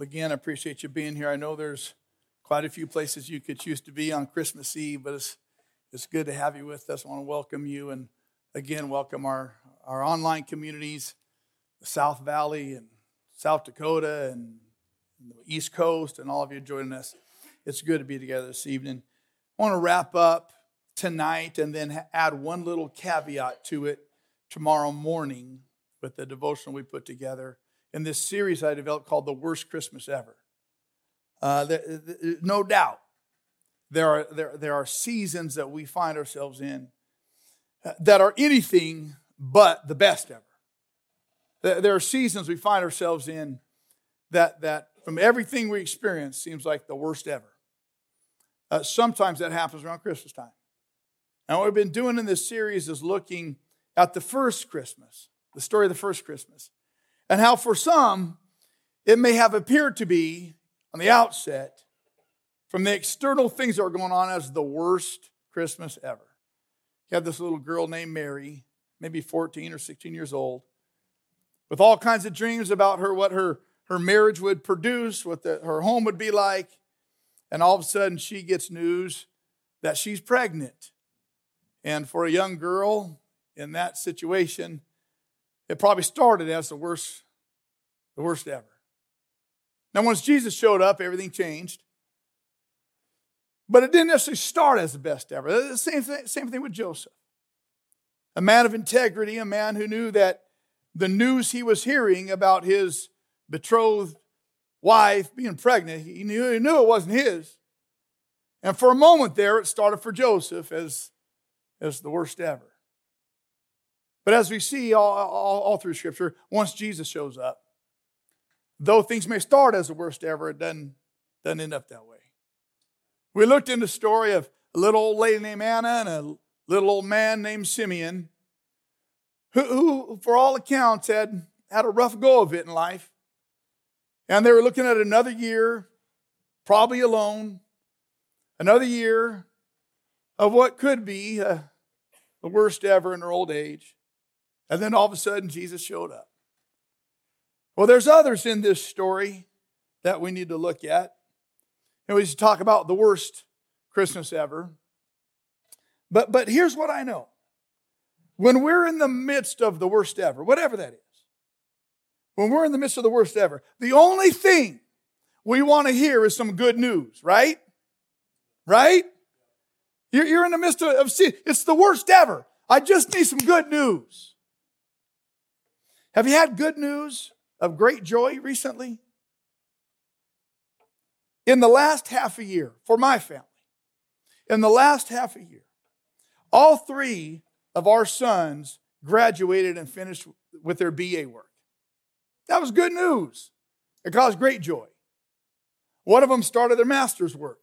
Again, I appreciate you being here. I know there's quite a few places you could choose to be on Christmas Eve, but it's, it's good to have you with us. I want to welcome you and again welcome our, our online communities, the South Valley and South Dakota and the East Coast, and all of you joining us. It's good to be together this evening. I want to wrap up tonight and then add one little caveat to it tomorrow morning with the devotional we put together in this series I developed called The Worst Christmas Ever. Uh, there, there, no doubt, there are, there, there are seasons that we find ourselves in uh, that are anything but the best ever. There are seasons we find ourselves in that, that from everything we experience seems like the worst ever. Uh, sometimes that happens around Christmas time. And what we've been doing in this series is looking at the first Christmas, the story of the first Christmas and how for some it may have appeared to be on the outset from the external things that are going on as the worst Christmas ever. You have this little girl named Mary, maybe 14 or 16 years old, with all kinds of dreams about her, what her, her marriage would produce, what the, her home would be like. And all of a sudden, she gets news that she's pregnant. And for a young girl in that situation, it probably started as the worst, the worst ever. Now, once Jesus showed up, everything changed. But it didn't necessarily start as the best ever. The same thing, same thing with Joseph. A man of integrity, a man who knew that the news he was hearing about his betrothed wife being pregnant, he knew, he knew it wasn't his. And for a moment there, it started for Joseph as, as the worst ever. But as we see all, all, all, through Scripture, once Jesus shows up, though things may start as the worst ever, it doesn't, doesn't end up that way. We looked into the story of a little old lady named Anna and a little old man named Simeon, who, who for all accounts, had had a rough go of it in life. And they were looking at another year, probably alone, another year of what could be uh, the worst ever in their old age. And then all of a sudden, Jesus showed up. Well, there's others in this story that we need to look at. And we talk about the worst Christmas ever. But, but here's what I know when we're in the midst of the worst ever, whatever that is, when we're in the midst of the worst ever, the only thing we want to hear is some good news, right? Right? You're, you're in the midst of, of, it's the worst ever. I just need some good news. Have you had good news of great joy recently? In the last half a year, for my family, in the last half a year, all three of our sons graduated and finished with their BA work. That was good news. It caused great joy. One of them started their master's work.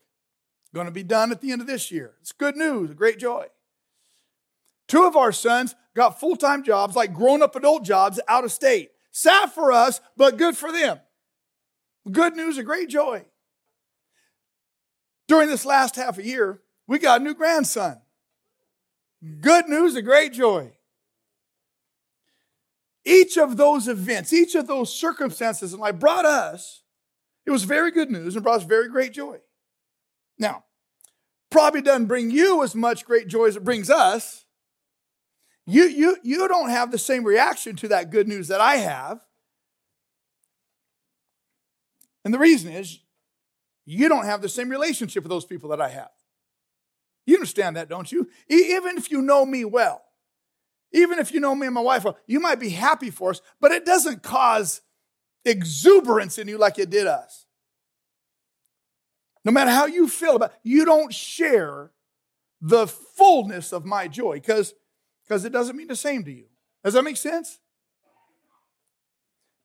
Going to be done at the end of this year. It's good news, great joy. Two of our sons got full time jobs, like grown up adult jobs out of state. Sad for us, but good for them. Good news and great joy. During this last half a year, we got a new grandson. Good news and great joy. Each of those events, each of those circumstances in life brought us, it was very good news and brought us very great joy. Now, probably doesn't bring you as much great joy as it brings us, you, you, you don't have the same reaction to that good news that I have. And the reason is you don't have the same relationship with those people that I have. You understand that, don't you? Even if you know me well, even if you know me and my wife well, you might be happy for us, but it doesn't cause exuberance in you like it did us. No matter how you feel about you don't share the fullness of my joy because because it doesn't mean the same to you. Does that make sense?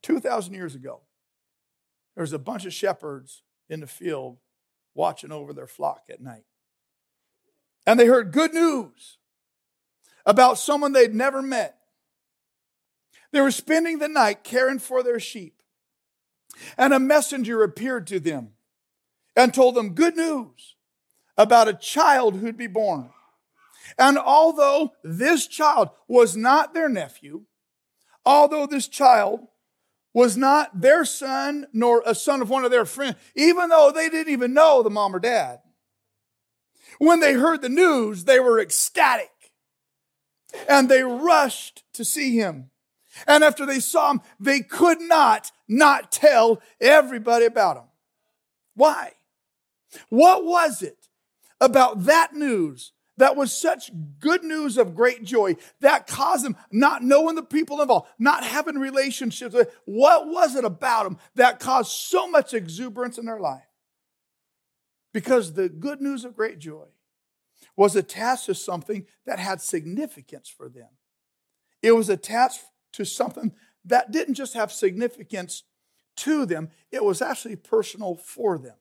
2,000 years ago, there was a bunch of shepherds in the field watching over their flock at night. And they heard good news about someone they'd never met. They were spending the night caring for their sheep. And a messenger appeared to them and told them good news about a child who'd be born. And although this child was not their nephew, although this child was not their son nor a son of one of their friends, even though they didn't even know the mom or dad. When they heard the news, they were ecstatic and they rushed to see him. And after they saw him, they could not not tell everybody about him. Why? What was it about that news that was such good news of great joy that caused them not knowing the people involved, not having relationships with, what was it about them that caused so much exuberance in their life? Because the good news of great joy was attached to something that had significance for them. It was attached to something that didn't just have significance to them, it was actually personal for them.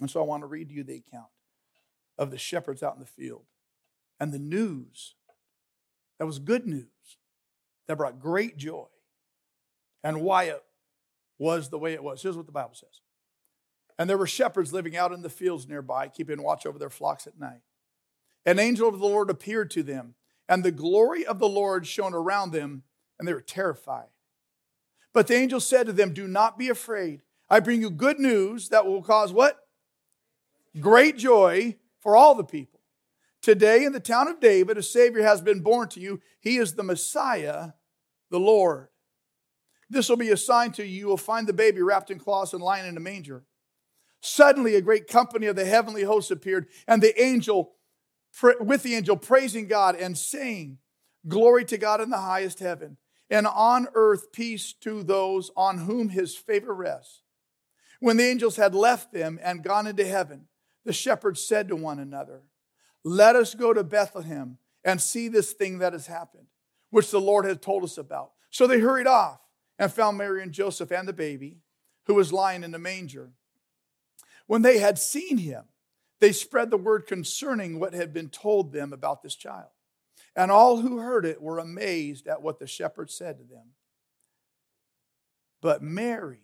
And so I want to read you the account of the shepherds out in the field and the news that was good news that brought great joy and why it was the way it was. Here's what the Bible says. And there were shepherds living out in the fields nearby, keeping watch over their flocks at night. An angel of the Lord appeared to them, and the glory of the Lord shone around them, and they were terrified. But the angel said to them, Do not be afraid. I bring you good news that will cause what? Great joy for all the people. Today in the town of David, a Savior has been born to you. He is the Messiah, the Lord. This will be a sign to you. You will find the baby wrapped in cloths and lying in a manger. Suddenly, a great company of the heavenly hosts appeared, and the angel, with the angel, praising God and saying, Glory to God in the highest heaven, and on earth peace to those on whom his favor rests. When the angels had left them and gone into heaven, the shepherds said to one another, Let us go to Bethlehem and see this thing that has happened, which the Lord has told us about. So they hurried off and found Mary and Joseph and the baby, who was lying in the manger. When they had seen him, they spread the word concerning what had been told them about this child. And all who heard it were amazed at what the shepherds said to them. But Mary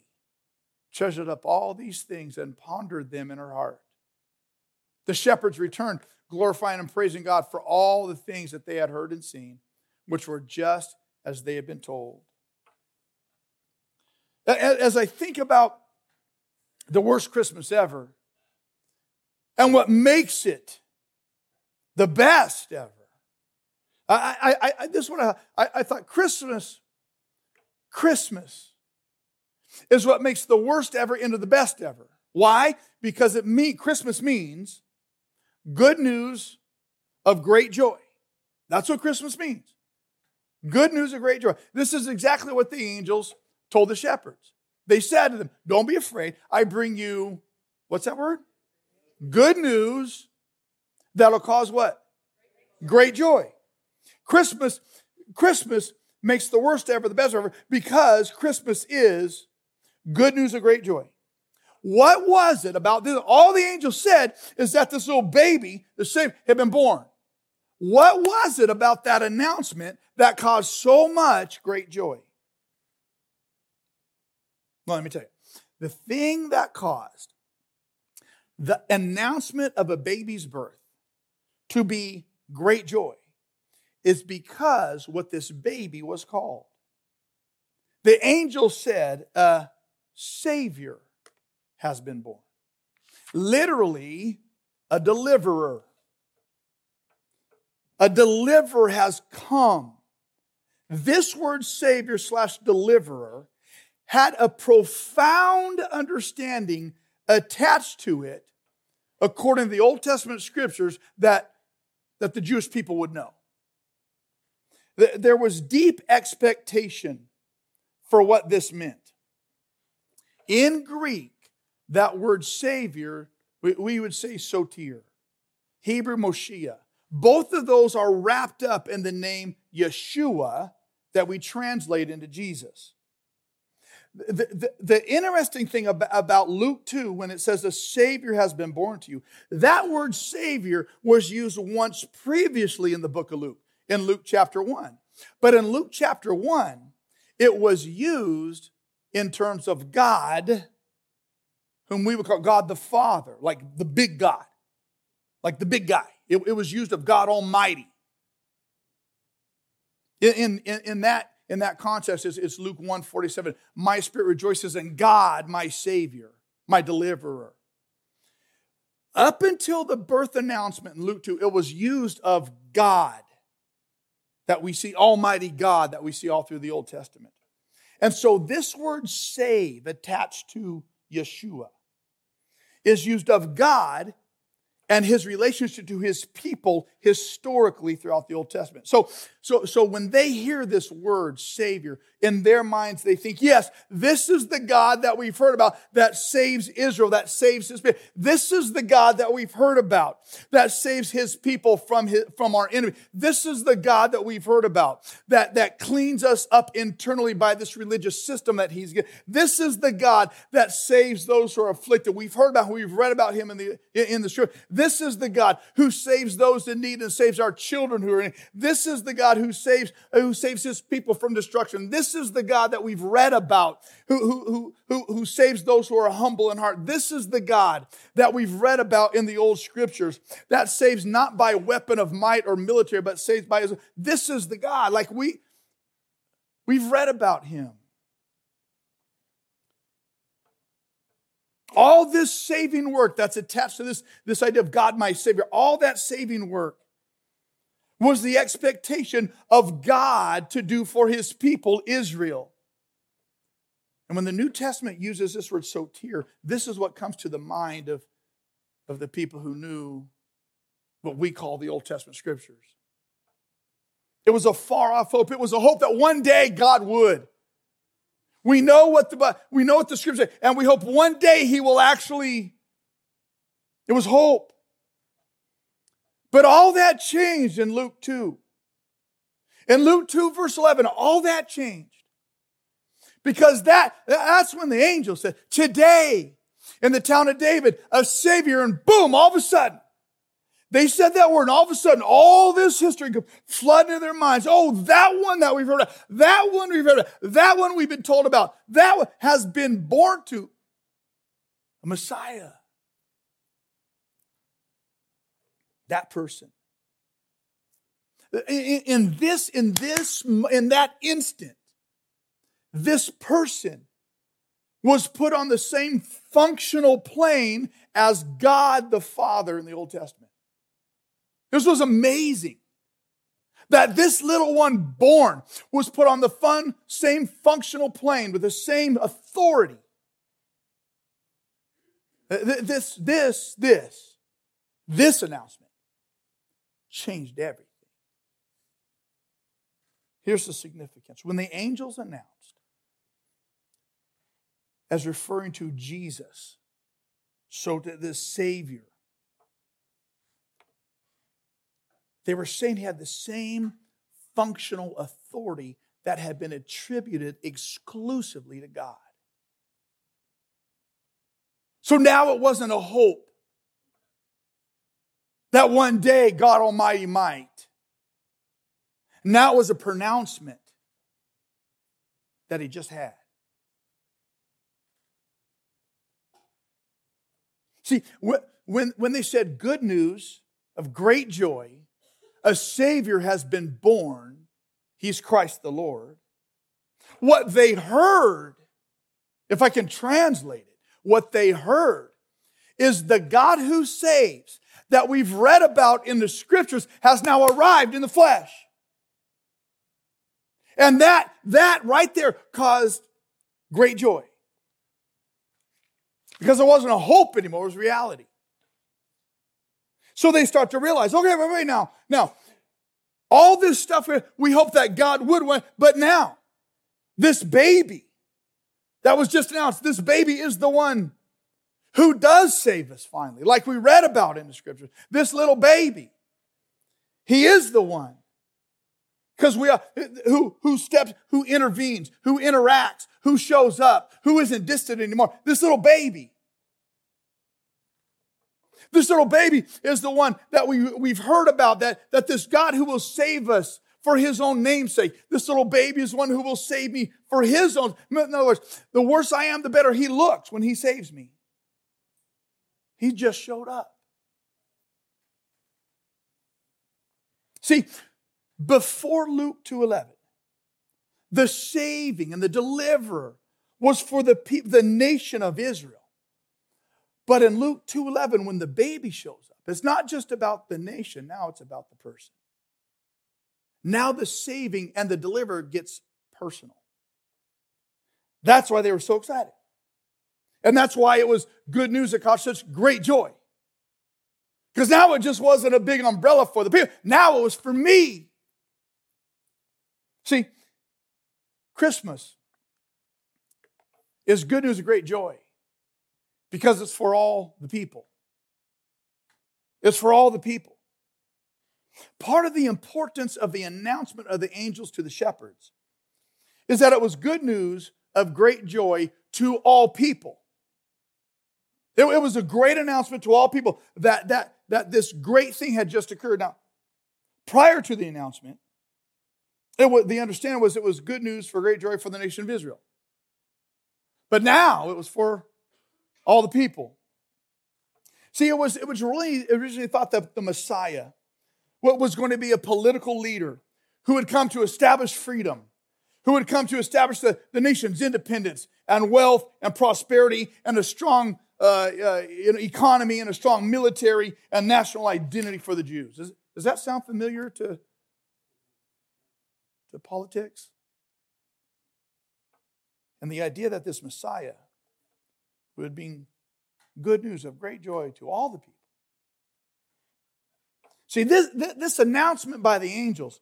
treasured up all these things and pondered them in her heart. The shepherds returned, glorifying and praising God for all the things that they had heard and seen, which were just as they had been told. As I think about the worst Christmas ever. And what makes it the best ever. I, I, I, this is what I, I thought Christmas, Christmas is what makes the worst ever into the best ever. Why? Because it mean, Christmas means good news of great joy. That's what Christmas means. Good news of great joy. This is exactly what the angels told the shepherds. They said to them, Don't be afraid. I bring you, what's that word? Good news that'll cause what? Great joy. Christmas, Christmas makes the worst ever the best ever because Christmas is good news of great joy. What was it about this? All the angels said is that this little baby, the same, had been born. What was it about that announcement that caused so much great joy? Well, let me tell you. The thing that caused the announcement of a baby's birth to be great joy is because what this baby was called. The angel said, A Savior has been born. Literally, a deliverer. A deliverer has come. This word Savior slash deliverer had a profound understanding attached to it, according to the Old Testament scriptures, that, that the Jewish people would know. There was deep expectation for what this meant. In Greek, that word Savior, we would say sotir, Hebrew Moshiach. Both of those are wrapped up in the name Yeshua that we translate into Jesus. The, the, the, interesting thing about, about Luke 2, when it says the Savior has been born to you, that word Savior was used once previously in the book of Luke, in Luke chapter 1. But in Luke chapter 1, it was used in terms of God, whom we would call God the Father, like the big God, like the big guy. It, it was used of God Almighty. In, in, in, that, in that context is, is Luke 1 47. My spirit rejoices in God, my Savior, my deliverer. Up until the birth announcement in Luke 2, it was used of God that we see, Almighty God, that we see all through the Old Testament. And so this word save attached to Yeshua is used of God and his relationship to his people historically throughout the Old Testament. So, so, so when they hear this word, Savior, in their minds, they think, yes, this is the God that we've heard about that saves Israel, that saves his people. This is the God that we've heard about that saves his people from, his, from our enemy. This is the God that we've heard about that, that cleans us up internally by this religious system that he's given. This is the God that saves those who are afflicted. We've heard about, we've read about him in the, in the scripture. This is the God who saves those in need and saves our children who are in. This is the God who saves, uh, who saves his people from destruction. This is the God that we've read about who, who, who, who, saves those who are humble in heart. This is the God that we've read about in the old scriptures that saves not by weapon of might or military, but saves by his. This is the God. Like we, we've read about him. All this saving work that's attached to this, this idea of God, my Savior, all that saving work was the expectation of God to do for his people, Israel. And when the New Testament uses this word soter, this is what comes to the mind of, of the people who knew what we call the Old Testament scriptures. It was a far off hope. It was a hope that one day God would. We know what the we know what the scripture and we hope one day he will actually. It was hope. But all that changed in Luke 2. In Luke 2, verse 11, all that changed. Because that, that's when the angel said, Today, in the town of David, a Savior, and boom, all of a sudden, they said that word, and all of a sudden, all this history comes flooding into their minds. Oh, that one that we've heard of, that one we've heard of, that one we've been told about, that one has been born to a Messiah. That person. Uh, in, in this, in this, in that instant, this person was put on the same functional plane as God the Father in the Old Testament. This was amazing. That this little one born was put on the fun, same functional plane with the same authority. Uh, this, this, this, this announcement changed everything. Here's the significance. When the angels announced, as referring to Jesus, so to the Savior, They were saying he had the same functional authority that had been attributed exclusively to God. So now it wasn't a hope that one day God Almighty might. Now it was a pronouncement that he just had. See, when, when they said good news of great joy, a Savior has been born. He's Christ the Lord. What they heard, if I can translate it, what they heard is the God who saves that we've read about in the scriptures has now arrived in the flesh. And that, that right there caused great joy. Because it wasn't a hope anymore, it was reality. So they start to realize, okay, wait, wait, now, now, all this stuff we hope that God would win, but now, this baby that was just announced, this baby is the one who does save us finally, like we read about in the scriptures. This little baby, he is the one. Because we are who who steps, who intervenes, who interacts, who shows up, who isn't distant anymore. This little baby. This little baby is the one that we, we've heard about, that, that this God who will save us for his own namesake. This little baby is one who will save me for his own. In other words, the worse I am, the better he looks when he saves me. He just showed up. See, before Luke 2:11, the saving and the deliverer was for the, pe- the nation of Israel. But in Luke 2:11 when the baby shows up, it's not just about the nation, now it's about the person. Now the saving and the deliverer gets personal. That's why they were so excited. And that's why it was good news that caused such great joy. Because now it just wasn't a big umbrella for the people. Now it was for me. See, Christmas is good news of great joy because it's for all the people. It's for all the people. Part of the importance of the announcement of the angels to the shepherds is that it was good news of great joy to all people. It, it was a great announcement to all people that, that, that this great thing had just occurred. Now, prior to the announcement, it the understanding was it was good news for great joy for the nation of Israel. But now it was for all the people. See, it was, it was really originally thought that the Messiah, what was going to be a political leader who would come to establish freedom, who would come to establish the, the nation's independence and wealth and prosperity and a strong uh, uh, economy and a strong military and national identity for the Jews. Does, does that sound familiar to, to politics? And the idea that this Messiah would bring good news of great joy to all the people. See, this, this announcement by the angels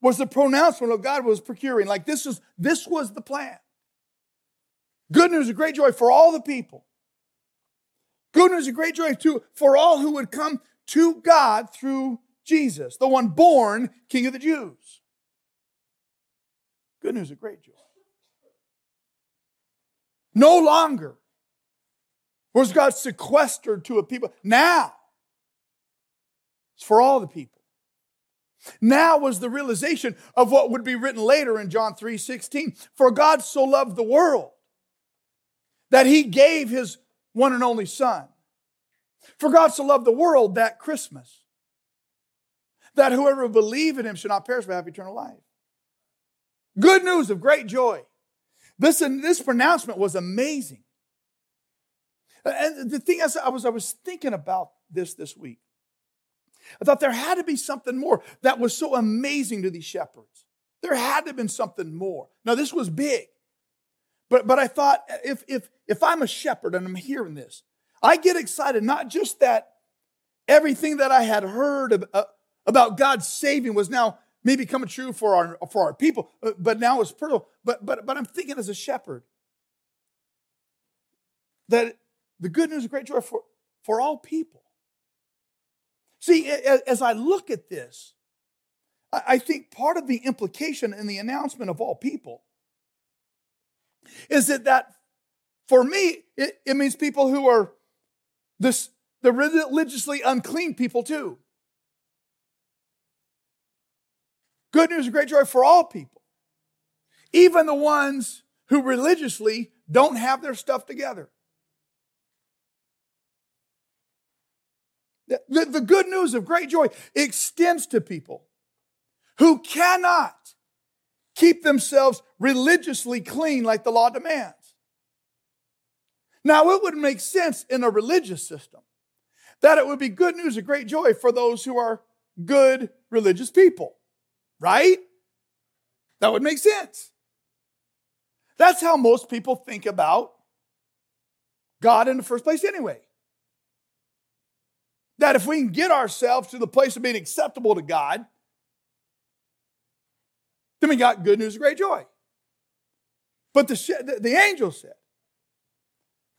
was the pronouncement of God was procuring. Like this was, this was the plan. Good news of great joy for all the people. Good news of great joy to, for all who would come to God through Jesus, the one born King of the Jews. Good news of great joy. No longer was God sequestered to a people. Now, it's for all the people. Now was the realization of what would be written later in John 3 16. For God so loved the world that he gave his one and only Son. For God so loved the world that Christmas, that whoever believe in him should not perish but have eternal life. Good news of great joy. This, this pronouncement was amazing. And the thing is, I was, I was thinking about this this week. I thought there had to be something more that was so amazing to these shepherds. There had to have been something more. Now, this was big. But, but I thought if, if, if I'm a shepherd and I'm hearing this, I get excited, not just that everything that I had heard uh, about God's saving was now maybe coming true for our, for our people, uh, but now it's personal. But, but, but I'm thinking as a shepherd that the good news of great joy for, for all people. See, as I look at this, I think part of the implication in the announcement of all people is it that for me, it, it means people who are this, the religiously unclean people too. Good news great joy for all people, even the ones who religiously don't have their stuff together. The, the, the good news of great joy extends to people who cannot keep themselves religiously clean like the law demands. Now, it would make sense in a religious system that it would be good news of great joy for those who are good religious people, right? That would make sense. That's how most people think about God in the first place, anyway. That if we can get ourselves to the place of being acceptable to God, then we got good news great joy. But the, the angel said,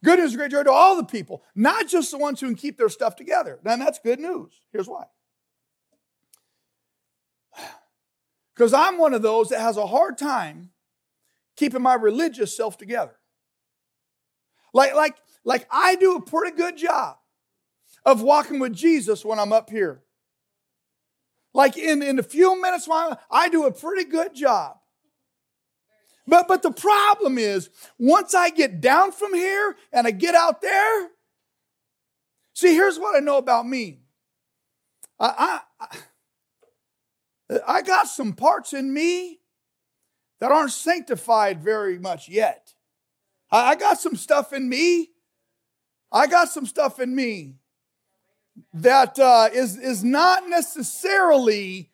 Good news great joy to all the people, not just the ones who can keep their stuff together. Then that's good news. Here's why. Because I'm one of those that has a hard time keeping my religious self together. Like, like, like I do a pretty good job of walking with Jesus when I'm up here. Like in, in a few minutes, I do a pretty good job. But, but the problem is, once I get down from here and I get out there, see, here's what I know about me. I, I, I got some parts in me that aren't sanctified very much yet. I got some stuff in me. I got some stuff in me that uh, is is not necessarily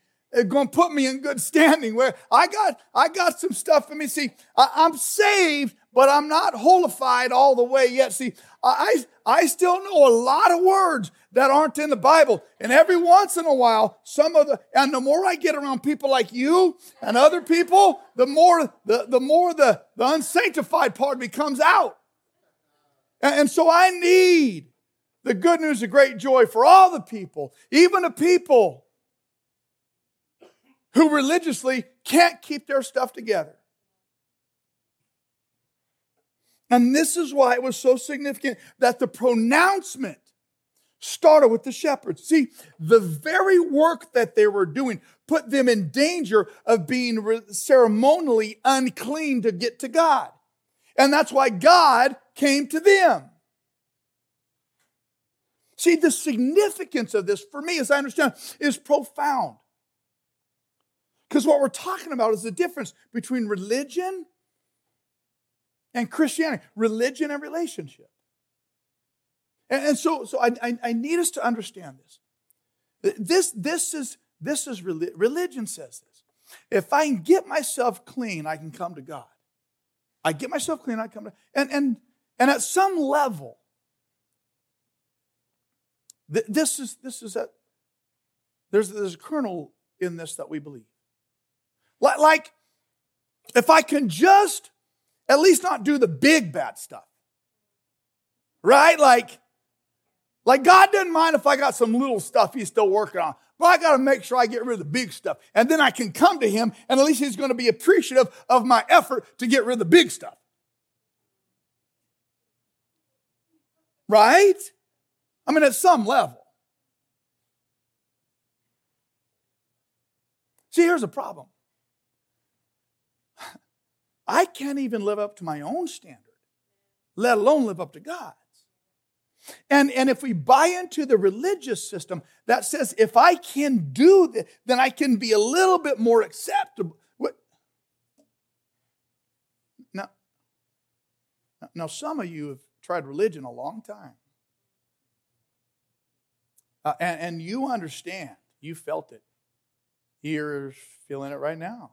going to put me in good standing. Where I got I got some stuff in me. See, I, I'm saved, but I'm not holified all the way yet. See, I, I still know a lot of words that aren't in the Bible. And every once in a while, some of the, and the more I get around people like you and other people, the more the, the more the, the unsanctified part becomes out. And, and so I need the good news of great joy for all the people, even the people who religiously can't keep their stuff together. And this is why it was so significant that the pronouncement started with the shepherds. See, the very work that they were doing put them in danger of being ceremonially unclean to get to God. And that's why God came to them. See, the significance of this, for me, as I understand, is profound. Because what we're talking about is the difference between religion and Christianity, religion and relationship. And, and so, so I, I, I, need us to understand this. This, this is, this is religion says this. If I can get myself clean, I can come to God. I get myself clean, I come to and and and at some level, th- this is this is a there's there's a kernel in this that we believe. Like, if I can just at least not do the big bad stuff. Right? Like, like God doesn't mind if I got some little stuff he's still working on. But I got to make sure I get rid of the big stuff. And then I can come to him and at least he's going to be appreciative of my effort to get rid of the big stuff. Right? I mean, at some level. See, here's a problem. I can't even live up to my own standard, let alone live up to God's. And, and if we buy into the religious system that says if I can do this, then I can be a little bit more acceptable. What? Now, now, some of you have tried religion a long time. Uh, and, and you understand, you felt it. You're feeling it right now.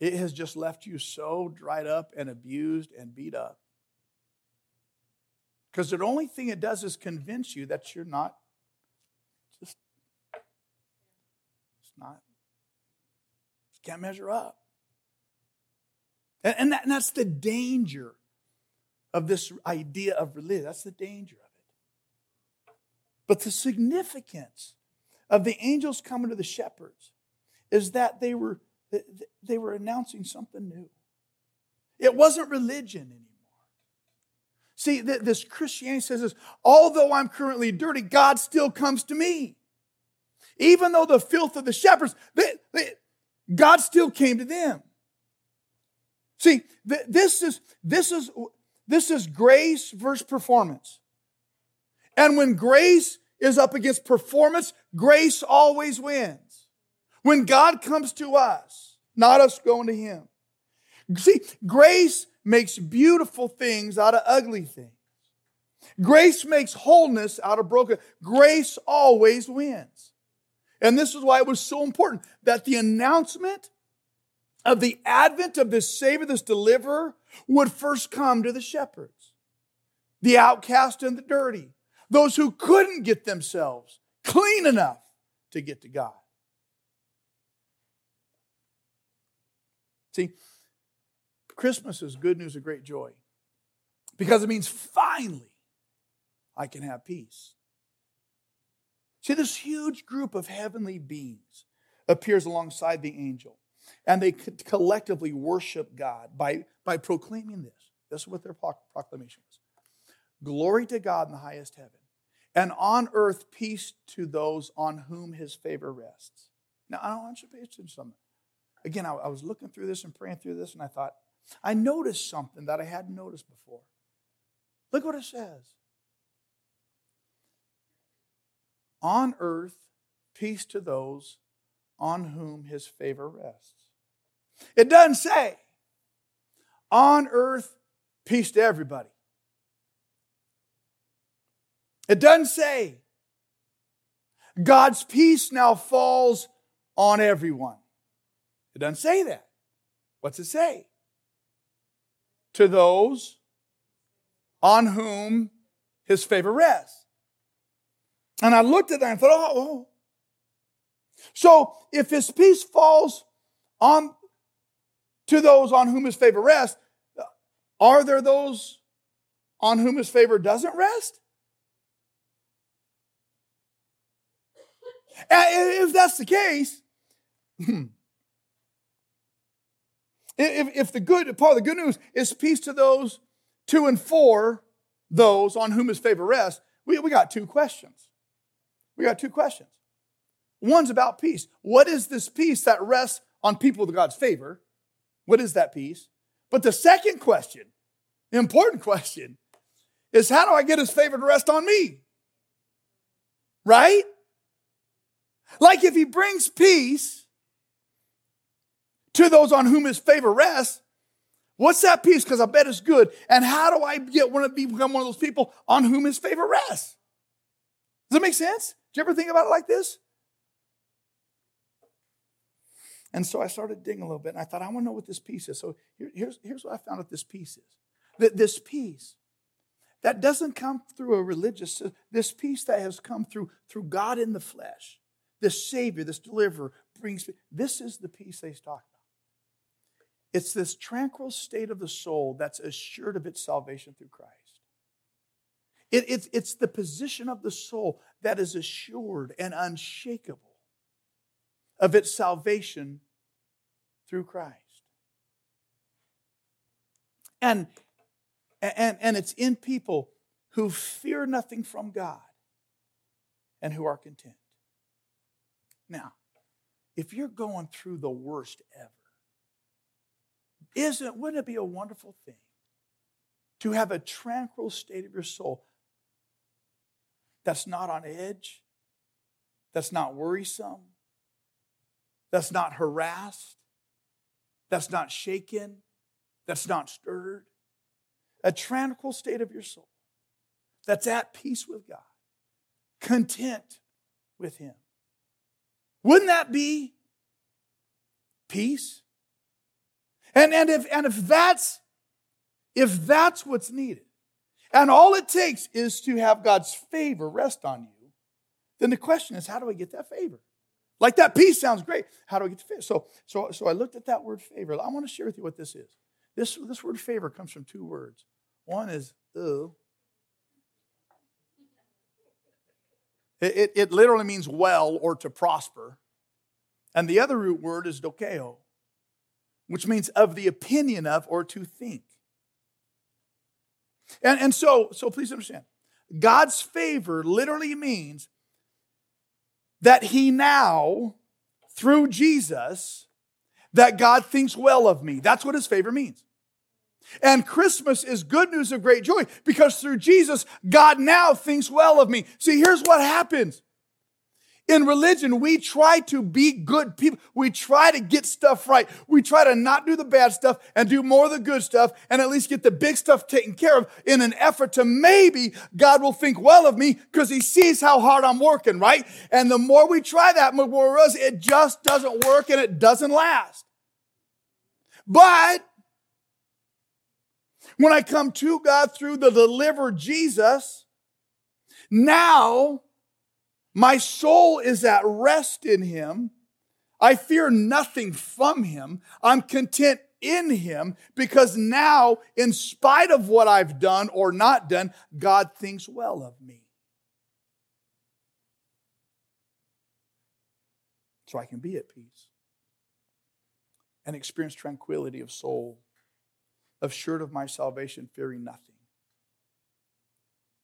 It has just left you so dried up and abused and beat up. Because the only thing it does is convince you that you're not just, it's not, just can't measure up. And, and, that, and that's the danger of this idea of religion. That's the danger. But the significance of the angels coming to the shepherds is that they were they were announcing something new. It wasn't religion anymore. See, this Christianity says this although I'm currently dirty, God still comes to me. Even though the filth of the shepherds, they, they, God still came to them. See, this is this is this is grace versus performance. And when grace is up against performance, grace always wins. When God comes to us, not us going to Him. See, grace makes beautiful things out of ugly things. Grace makes wholeness out of broken. Grace always wins. And this is why it was so important that the announcement of the advent of this Savior, this deliverer, would first come to the shepherds, the outcast and the dirty, those who couldn't get themselves clean enough to get to God. See, Christmas is good news of great joy because it means finally I can have peace. See, this huge group of heavenly beings appears alongside the angel, and they collectively worship God by, by proclaiming this. This is what their proclamation was Glory to God in the highest heaven, and on earth peace to those on whom his favor rests. Now, I don't want you to pay attention to something again, I, I was looking through this and praying through this, and I thought, I noticed something that I hadn't noticed before. Look what it says. On earth, peace to those on whom his favor rests. It doesn't say on earth, peace to everybody. It doesn't say God's peace now falls on everyone. It doesn't say that. What's it say? To those on whom his favor rests. And I looked at that and thought, oh, oh. So if his peace falls on to those on whom his favor rests, are there those on whom his favor doesn't rest? If that's the case, if, if the good part of the good news is peace to those two and four, those on whom his favor rests, we, we got two questions. We got two questions. One's about peace. What is this peace that rests on people with God's favor? What is that peace? But the second question, the important question, is how do I get his favor to rest on me? Right? Like if he brings peace to those on whom his favor rests, what's that peace? Because I bet it's good. And how do I get one of become one of those people on whom his favor rests? Does that make sense? Do you ever think about it like this? And so I started digging a little bit, and I thought, I want to know what this peace is. So here, here's, here's what I found out this peace is. That this peace that doesn't come through a religious, this peace that has come through, through God in the flesh, this Savior, this deliverer brings, this is the peace they talk about. It's this tranquil state of the soul that's assured of its salvation through Christ. It, it's, it's the position of the soul that is assured and unshakable of its salvation through Christ. And, and, and it's in people who fear nothing from God and who are content. Now, if you're going through the worst ever, isn't wouldn't it be a wonderful thing to have a tranquil state of your soul that's not on edge, that's not worrisome, that's not harassed, that's not shaken, that's not stirred? A tranquil state of your soul that's at peace with God, content with Him. Wouldn't that be peace? And, and, if, and if that's if that's what's needed, and all it takes is to have God's favor rest on you, then the question is, how do I get that favor? Like that peace sounds great. How do I get the favor? So, so, so I looked at that word favor. I want to share with you what this is. This, this word favor comes from two words. One is uh. It, it, it literally means well or to prosper. And the other root word is dokeo, which means of the opinion of or to think. And, and so, so please understand, God's favor literally means that he now, through Jesus, that God thinks well of me. That's what his favor means. And Christmas is good news of great joy because through Jesus, God now thinks well of me. See, here's what happens. In religion, we try to be good people. We try to get stuff right. We try to not do the bad stuff and do more of the good stuff and at least get the big stuff taken care of in an effort to maybe God will think well of me because he sees how hard I'm working, right? And the more we try that, the more it just doesn't work and it doesn't last. But when I come to God through the deliverer Jesus, now my soul is at rest in him. I fear nothing from him. I'm content in him because now, in spite of what I've done or not done, God thinks well of me. So I can be at peace and experience tranquility of soul, assured of my salvation, fearing nothing.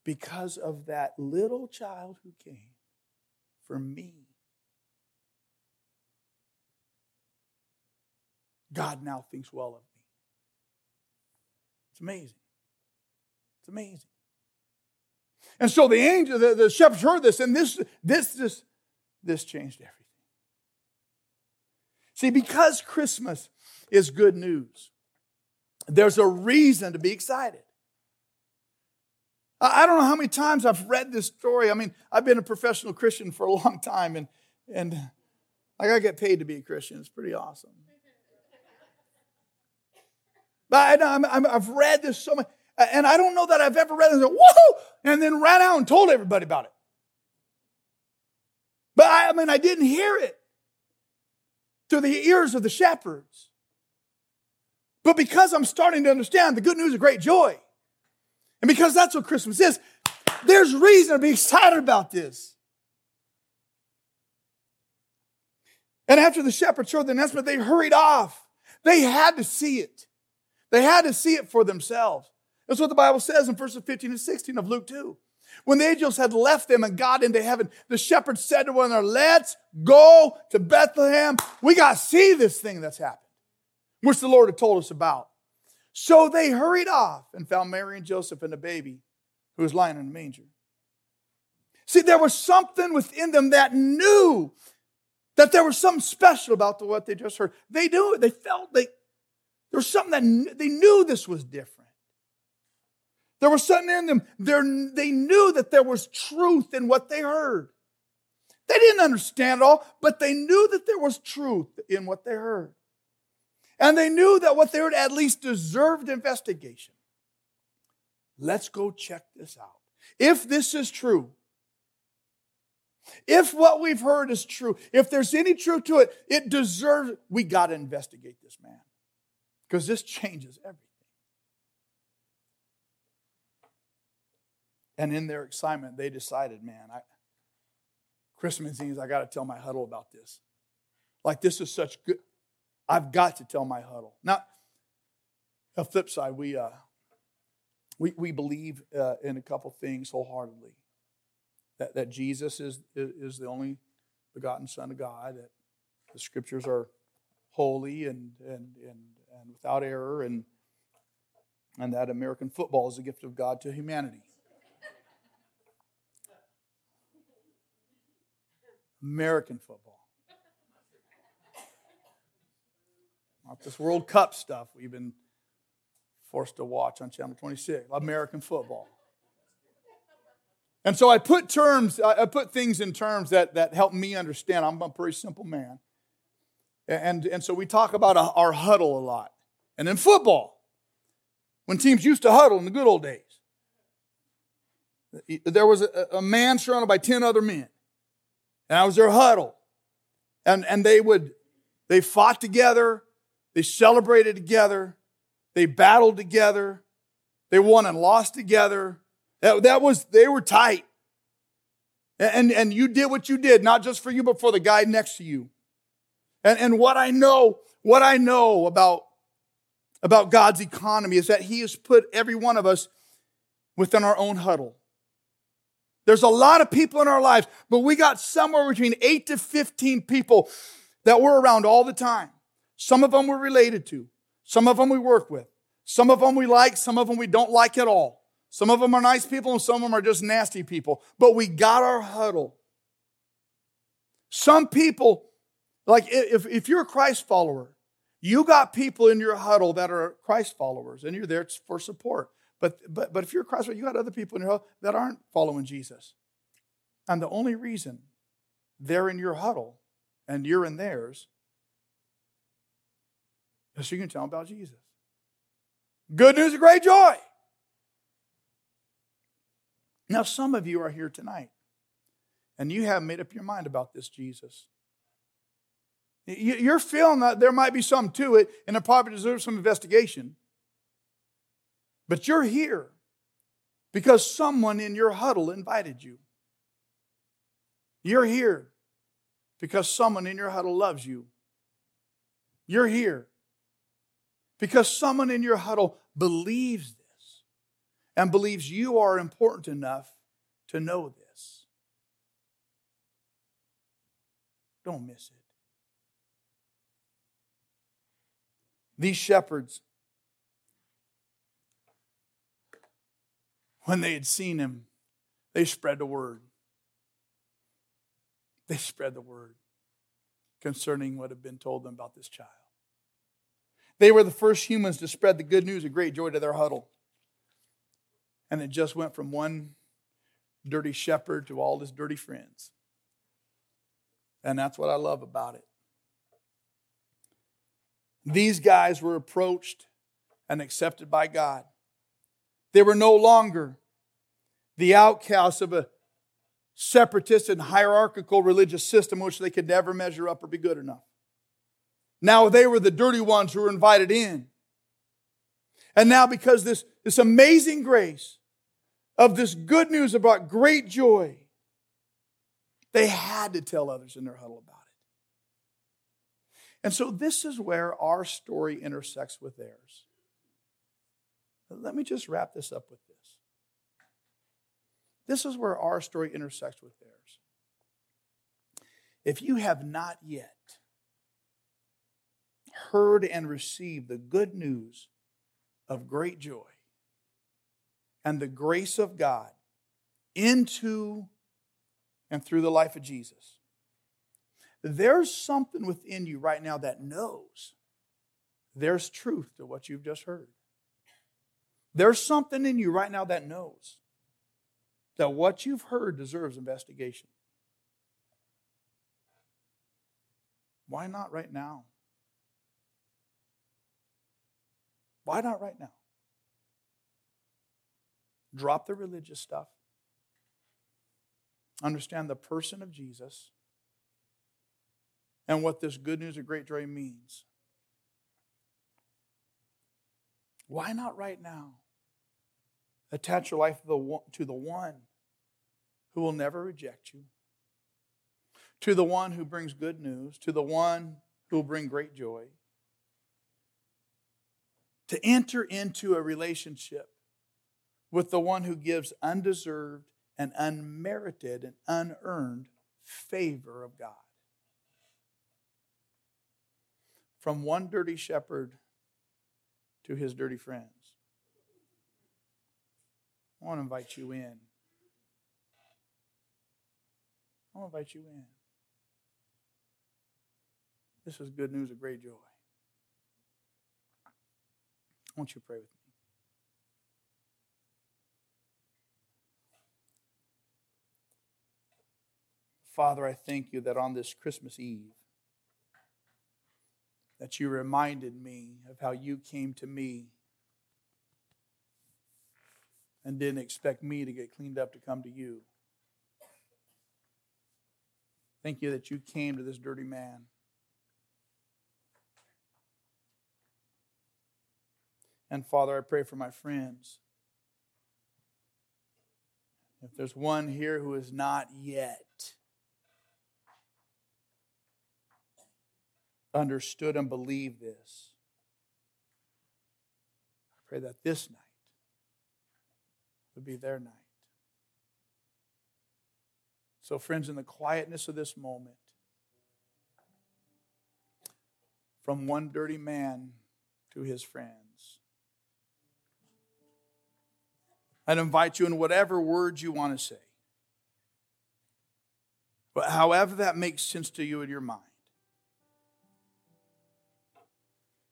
Because of that little child who came for me. God now thinks well of me. It's amazing. It's amazing. And so the angel, the, the shepherds heard this, and this, this, this, this changed everything. See, because Christmas is good news. There's a reason to be excited. I don't know how many times I've read this story. I mean, I've been a professional Christian for a long time, and, and like I get paid to be a Christian. It's pretty awesome. But I, have read this so much, and I don't know that I've ever read it and said, whoa, and then ran out and told everybody about it. But I, I mean, I didn't hear it through the ears of the shepherds. But because I'm starting to understand the good news of great joy, and because that's what Christmas is, there's reason to be excited about this. And after the shepherds heard the announcement, they hurried off. They had to see it. They had to see it for themselves. That's what the Bible says in verses 15 and 16 of Luke 2. When the angels had left them and got into heaven, the shepherds said to one another, Let's go to Bethlehem. We got to see this thing that's happened, which the Lord had told us about. So they hurried off and found Mary and Joseph and the baby who was lying in the manger. See, there was something within them that knew that there was something special about the, what they just heard. They knew it. They felt they, there was something that they knew this was different. There was something in them. They're, they knew that there was truth in what they heard. They didn't understand it all, but they knew that there was truth in what they heard. And they knew that what they heard at least deserved investigation. Let's go check this out. If this is true, if what we've heard is true, if there's any truth to it, it deserves, we got to investigate this man because this changes everything. And in their excitement, they decided, man, I, Christmas Eve, I got to tell my huddle about this. Like, this is such good. I've got to tell my huddle. Now, the flip side, we, uh, we, we believe uh, in a couple things wholeheartedly that, that Jesus is, is the only begotten Son of God, that the scriptures are holy and, and, and, and without error, and, and that American football is a gift of God to humanity. American football. Not this World Cup stuff we've been forced to watch on Channel 26. American football. And so I put terms, I put things in terms that, that help me understand. I'm a pretty simple man. And, and so we talk about our huddle a lot. And in football, when teams used to huddle in the good old days, there was a, a man surrounded by 10 other men. And I was their huddle. And, and they would, they fought together, they celebrated together, they battled together, they won and lost together. That, that was, they were tight. And, and you did what you did, not just for you, but for the guy next to you. And, and what I know, what I know about, about God's economy is that He has put every one of us within our own huddle. There's a lot of people in our lives, but we got somewhere between 8 to 15 people that we're around all the time. Some of them we're related to, some of them we work with, some of them we like, some of them we don't like at all. Some of them are nice people and some of them are just nasty people, but we got our huddle. Some people, like if, if you're a Christ follower, you got people in your huddle that are Christ followers and you're there for support. But, but, but if you're a Christ follower, you got other people in your huddle that aren't following Jesus. And the only reason they're in your huddle and you're in theirs so you can tell them about Jesus. Good news of great joy. Now, some of you are here tonight and you haven't made up your mind about this Jesus. You're feeling that there might be something to it and it probably deserves some investigation. But you're here because someone in your huddle invited you. You're here because someone in your huddle loves you. You're here because someone in your huddle believes this and believes you are important enough to know this. Don't miss it. These shepherds when they had seen him, they spread the word. They spread the word concerning what had been told them about this child. They were the first humans to spread the good news of great joy to their huddle. And it just went from one dirty shepherd to all his dirty friends. And that's what I love about it. These guys were approached and accepted by God. They were no longer the outcasts of a separatist and hierarchical religious system which they could never measure up or be good enough. Now they were the dirty ones who were invited in. And now, because this, this amazing grace of this good news about great joy, they had to tell others in their huddle about it. And so, this is where our story intersects with theirs. Let me just wrap this up with this. This is where our story intersects with theirs. If you have not yet heard and received the good news of great joy and the grace of God into and through the life of Jesus, there's something within you right now that knows there's truth to what you've just heard. There's something in you right now that knows that what you've heard deserves investigation. Why not right now? Why not right now? Drop the religious stuff. Understand the person of Jesus and what this good news of great joy means. Why not right now? Attach your life to the one who will never reject you, to the one who brings good news, to the one who will bring great joy. To enter into a relationship with the one who gives undeserved and unmerited and unearned favor of God. From one dirty shepherd to his dirty friends. I want to invite you in. I want to invite you in. This is good news of great joy. I want you pray with me. Father, I thank you that on this Christmas Eve, that you reminded me of how you came to me and didn't expect me to get cleaned up to come to you. Thank you that you came to this dirty man. And Father, I pray for my friends. If there's one here who is not yet understood and believed this, I pray that this night would be their night. So, friends, in the quietness of this moment, from one dirty man to his friends, I'd invite you in whatever words you want to say. But however that makes sense to you in your mind,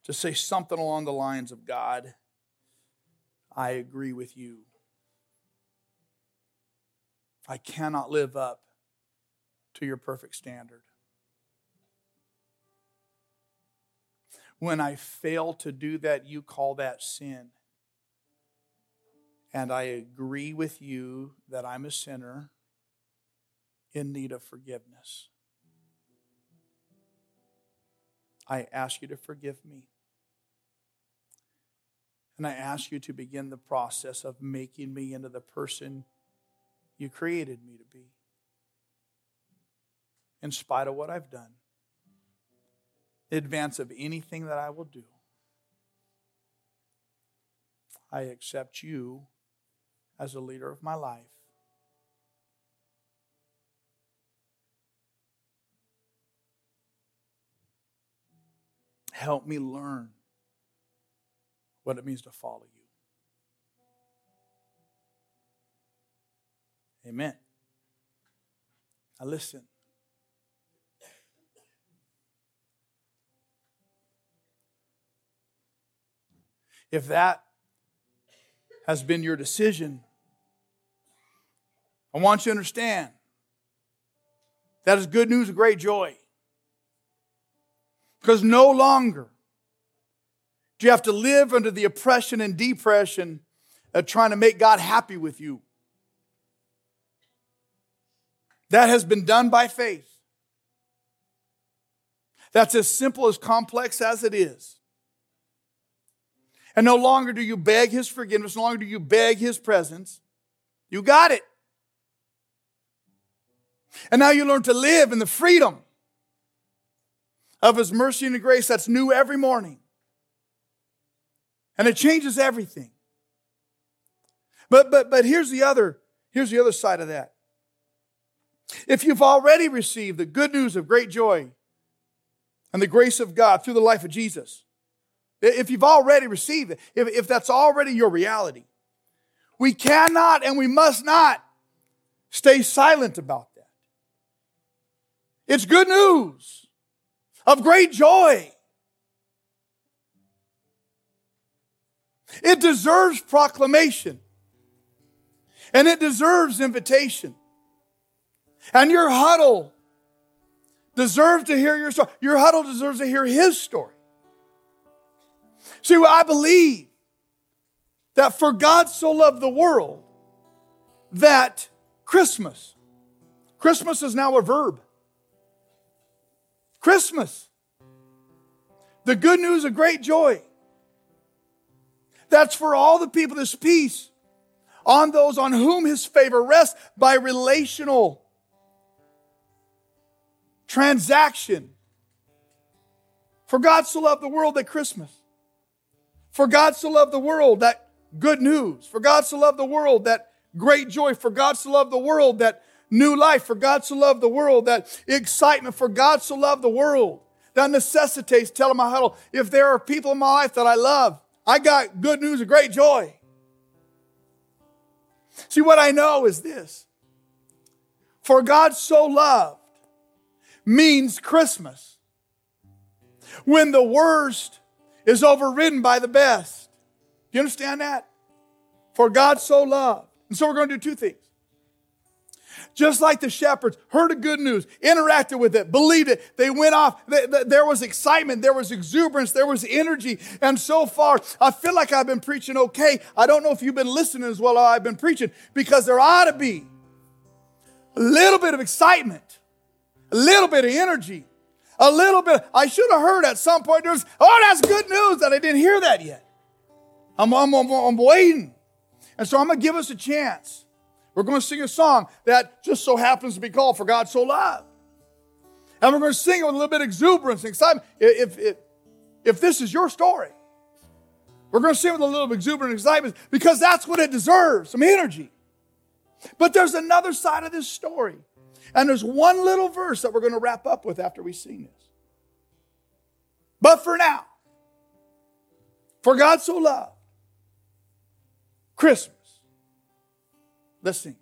to say something along the lines of God, I agree with you. I cannot live up to your perfect standard. When I fail to do that, you call that sin. And I agree with you that I'm a sinner in need of forgiveness. I ask you to forgive me. And I ask you to begin the process of making me into the person you created me to be, in spite of what I've done, in advance of anything that I will do. I accept you as a leader of my life. Help me learn what it means to follow you. Amen. Now listen. If that has been your decision, I want you to understand that is good news of great joy. Because no longer do you have to live under the oppression and depression of trying to make God happy with you. That has been done by faith. That's as simple as complex as it is. And no longer do you beg his forgiveness, no longer do you beg his presence. You got it. And now you learn to live in the freedom of his mercy and grace that's new every morning. And it changes everything. But but but here's the other here's the other side of that. If you've already received the good news of great joy and the grace of God through the life of Jesus, if you've already received it, if, if that's already your reality, we cannot and we must not stay silent about. It's good news of great joy. It deserves proclamation and it deserves invitation. And your huddle deserves to hear your story. Your huddle deserves to hear his story. See, I believe that for God so loved the world that Christmas, Christmas is now a verb. Christmas, the good news of great joy. That's for all the people, this peace on those on whom his favor rests by relational transaction. For God so loved the world that Christmas. For God so loved the world that good news. For God so loved the world that great joy. For God so loved the world that new life. For God so loved the world that excitement. For God so loved the world that necessitates, tell my huddle, if there are people in my life that I love, I got good news and great joy. See, what I know is this. For God so loved means Christmas. When the worst is overridden by the best. Do you understand that? For God so loved. And so we're going to do two things. Just like the shepherds heard the good news, interacted with it, believed it, they went off. There was excitement, there was exuberance, there was energy. And so far, I feel like I've been preaching okay. I don't know if you've been listening as well as I've been preaching because there ought to be a little bit of excitement, a little bit of energy, a little bit. I should have heard at some point there's, oh, that's good news that I didn't hear that yet. I'm, I'm, I'm, I'm waiting. And so I'm going to give us a chance. We're going to sing a song that just so happens to be called For God So Loved. And we're going to sing it with a little bit of exuberance and excitement. If, if, if this is your story, we're going to sing it with a little exuberance and excitement because that's what it deserves some energy. But there's another side of this story. And there's one little verse that we're going to wrap up with after we sing this. But for now, for God so loved, Christmas. Let's sing.